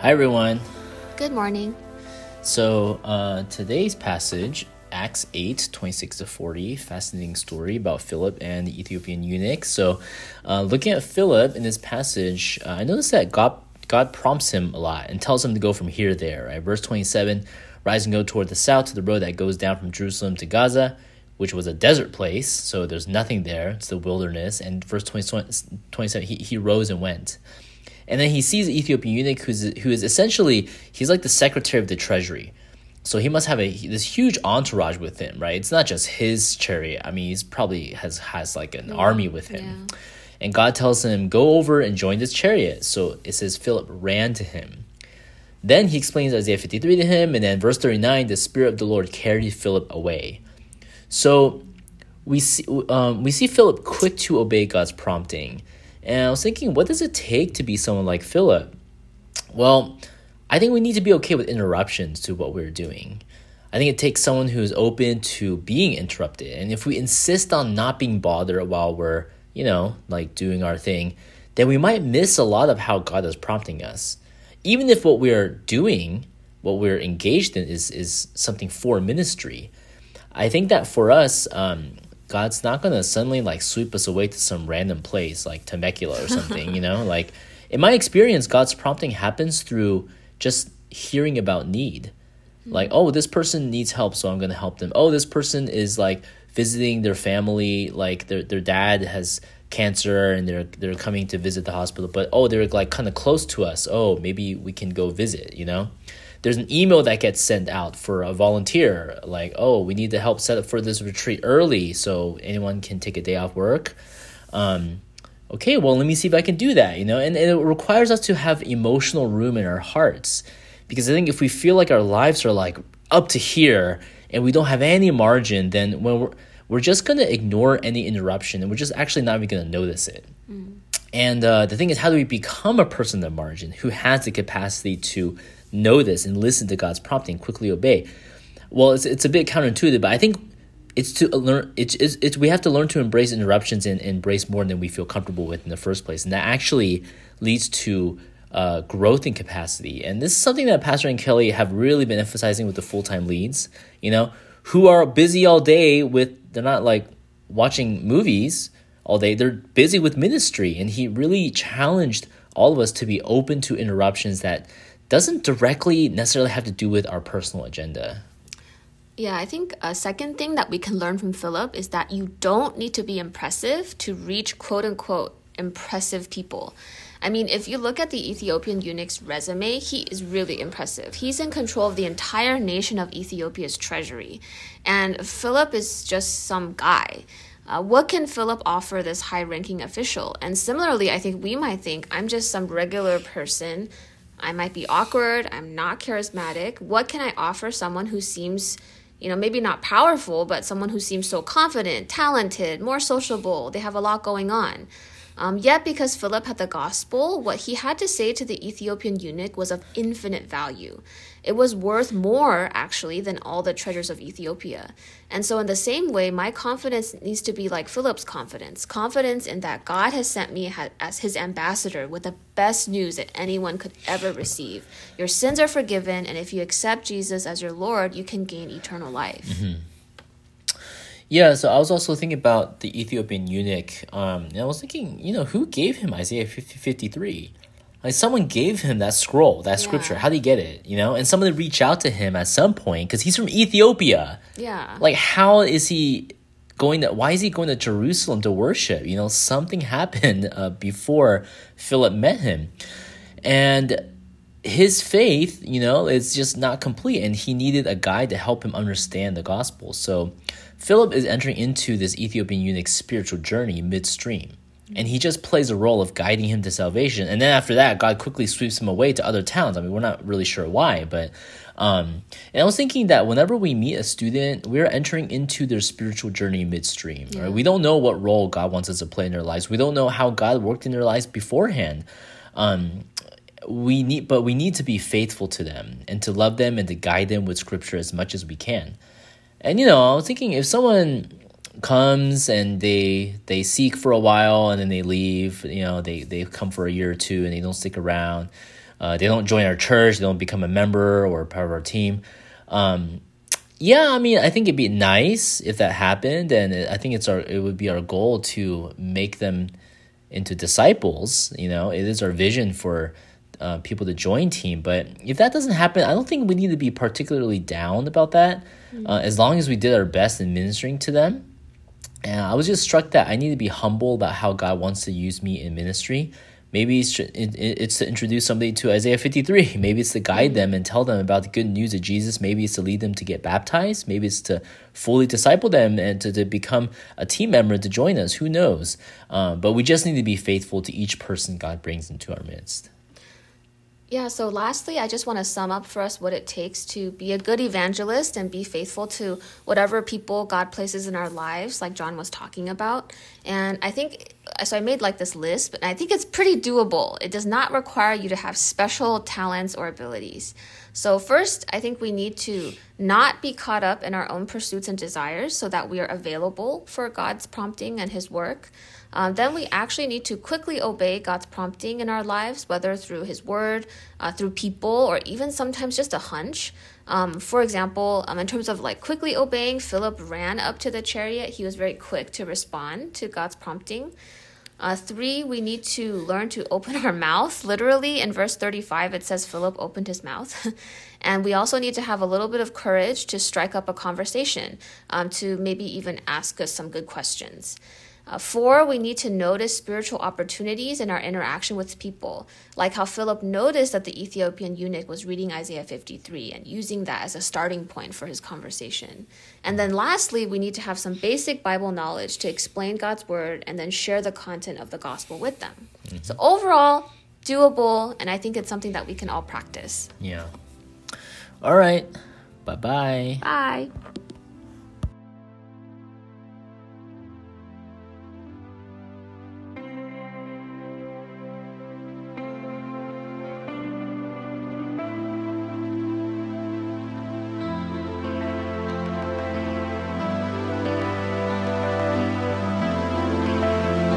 Hi, everyone. Good morning. So, uh, today's passage, Acts 8 26 to 40, fascinating story about Philip and the Ethiopian eunuch. So, uh, looking at Philip in this passage, uh, I noticed that God, God prompts him a lot and tells him to go from here to there. Right? Verse 27 rise and go toward the south to the road that goes down from Jerusalem to Gaza, which was a desert place. So, there's nothing there, it's the wilderness. And verse 20, 27, he, he rose and went. And then he sees the Ethiopian eunuch, who's who is essentially he's like the secretary of the treasury. So he must have a this huge entourage with him, right? It's not just his chariot. I mean, he's probably has has like an yeah. army with him. Yeah. And God tells him, "Go over and join this chariot." So it says Philip ran to him. Then he explains Isaiah 53 to him, and then verse 39, the Spirit of the Lord carried Philip away. So we see um, we see Philip quick to obey God's prompting. And I was thinking, what does it take to be someone like Philip? Well, I think we need to be okay with interruptions to what we're doing. I think it takes someone who's open to being interrupted. And if we insist on not being bothered while we're, you know, like doing our thing, then we might miss a lot of how God is prompting us. Even if what we're doing, what we're engaged in is is something for ministry. I think that for us, um, God's not gonna suddenly like sweep us away to some random place like Temecula or something, you know? Like in my experience, God's prompting happens through just hearing about need. Mm-hmm. Like, oh, this person needs help, so I'm gonna help them. Oh, this person is like visiting their family, like their their dad has cancer and they're they're coming to visit the hospital, but oh, they're like kind of close to us. Oh, maybe we can go visit, you know? There's an email that gets sent out for a volunteer like oh we need to help set up for this retreat early so anyone can take a day off work. Um, okay well let me see if i can do that you know? And, and it requires us to have emotional room in our hearts. Because i think if we feel like our lives are like up to here and we don't have any margin then when we're we're just going to ignore any interruption and we're just actually not even going to notice it. Mm. And uh, the thing is how do we become a person of margin who has the capacity to know this and listen to God's prompting, quickly obey. Well, it's, it's a bit counterintuitive, but I think it's to learn it's, it's, it's we have to learn to embrace interruptions and, embrace more than we feel comfortable with in the first place. And that actually leads to uh, growth in capacity. And this is something that pastor and kelly have really been emphasizing with the full-time leads. You know who are busy all day with they're not like watching movies all day they're busy with ministry and he really challenged all of us to be open to interruptions that doesn't directly necessarily have to do with our personal agenda. Yeah, I think a second thing that we can learn from Philip is that you don't need to be impressive to reach quote unquote impressive people. I mean, if you look at the Ethiopian eunuch's resume, he is really impressive. He's in control of the entire nation of Ethiopia's treasury. And Philip is just some guy. Uh, what can Philip offer this high ranking official? And similarly, I think we might think I'm just some regular person I might be awkward, I'm not charismatic. What can I offer someone who seems, you know, maybe not powerful, but someone who seems so confident, talented, more sociable, they have a lot going on? Um, yet, because Philip had the gospel, what he had to say to the Ethiopian eunuch was of infinite value. It was worth more, actually, than all the treasures of Ethiopia. And so, in the same way, my confidence needs to be like Philip's confidence confidence in that God has sent me as his ambassador with the best news that anyone could ever receive. Your sins are forgiven, and if you accept Jesus as your Lord, you can gain eternal life. Mm-hmm. Yeah, so I was also thinking about the Ethiopian eunuch, um, and I was thinking, you know, who gave him Isaiah 50, 53? Like someone gave him that scroll, that yeah. scripture. How did he get it? You know, and someone reached out to him at some point because he's from Ethiopia. Yeah. Like, how is he going to? Why is he going to Jerusalem to worship? You know, something happened uh, before Philip met him, and his faith, you know, is just not complete, and he needed a guide to help him understand the gospel. So Philip is entering into this Ethiopian eunuch's spiritual journey midstream. And he just plays a role of guiding him to salvation. And then after that, God quickly sweeps him away to other towns. I mean, we're not really sure why, but um, and I was thinking that whenever we meet a student, we're entering into their spiritual journey midstream. Yeah. Right? We don't know what role God wants us to play in their lives. We don't know how God worked in their lives beforehand. Um, we need, but we need to be faithful to them and to love them and to guide them with Scripture as much as we can. And you know, I was thinking if someone comes and they they seek for a while and then they leave, you know, they they come for a year or two and they don't stick around. uh, they don't join our church, they don't become a member or part of our team. Um, yeah, I mean, I think it'd be nice if that happened, and I think it's our it would be our goal to make them into disciples. You know, it is our vision for uh, people to join team. But if that doesn't happen, I don't think we need to be particularly down about that. Mm-hmm. Uh, as long as we did our best in ministering to them. And I was just struck that I need to be humble about how God wants to use me in ministry. Maybe it's, it's to introduce somebody to Isaiah 53. Maybe it's to guide them and tell them about the good news of Jesus. Maybe it's to lead them to get baptized. Maybe it's to fully disciple them and to, to become a team member to join us. Who knows? Um, but we just need to be faithful to each person God brings into our midst. Yeah, so lastly, I just want to sum up for us what it takes to be a good evangelist and be faithful to whatever people God places in our lives, like John was talking about. And I think, so I made like this list, but I think it's pretty doable. It does not require you to have special talents or abilities. So, first, I think we need to not be caught up in our own pursuits and desires so that we are available for God's prompting and His work. Um, then we actually need to quickly obey God's prompting in our lives, whether through His Word, uh, through people, or even sometimes just a hunch. Um, for example, um, in terms of like quickly obeying, Philip ran up to the chariot. He was very quick to respond to God's prompting. Uh, three, we need to learn to open our mouth. Literally, in verse 35, it says Philip opened his mouth. and we also need to have a little bit of courage to strike up a conversation, um, to maybe even ask us some good questions. Uh, four, we need to notice spiritual opportunities in our interaction with people, like how Philip noticed that the Ethiopian eunuch was reading Isaiah 53 and using that as a starting point for his conversation. And then lastly, we need to have some basic Bible knowledge to explain God's word and then share the content of the gospel with them. Mm-hmm. So, overall, doable, and I think it's something that we can all practice. Yeah. All right. Bye-bye. Bye.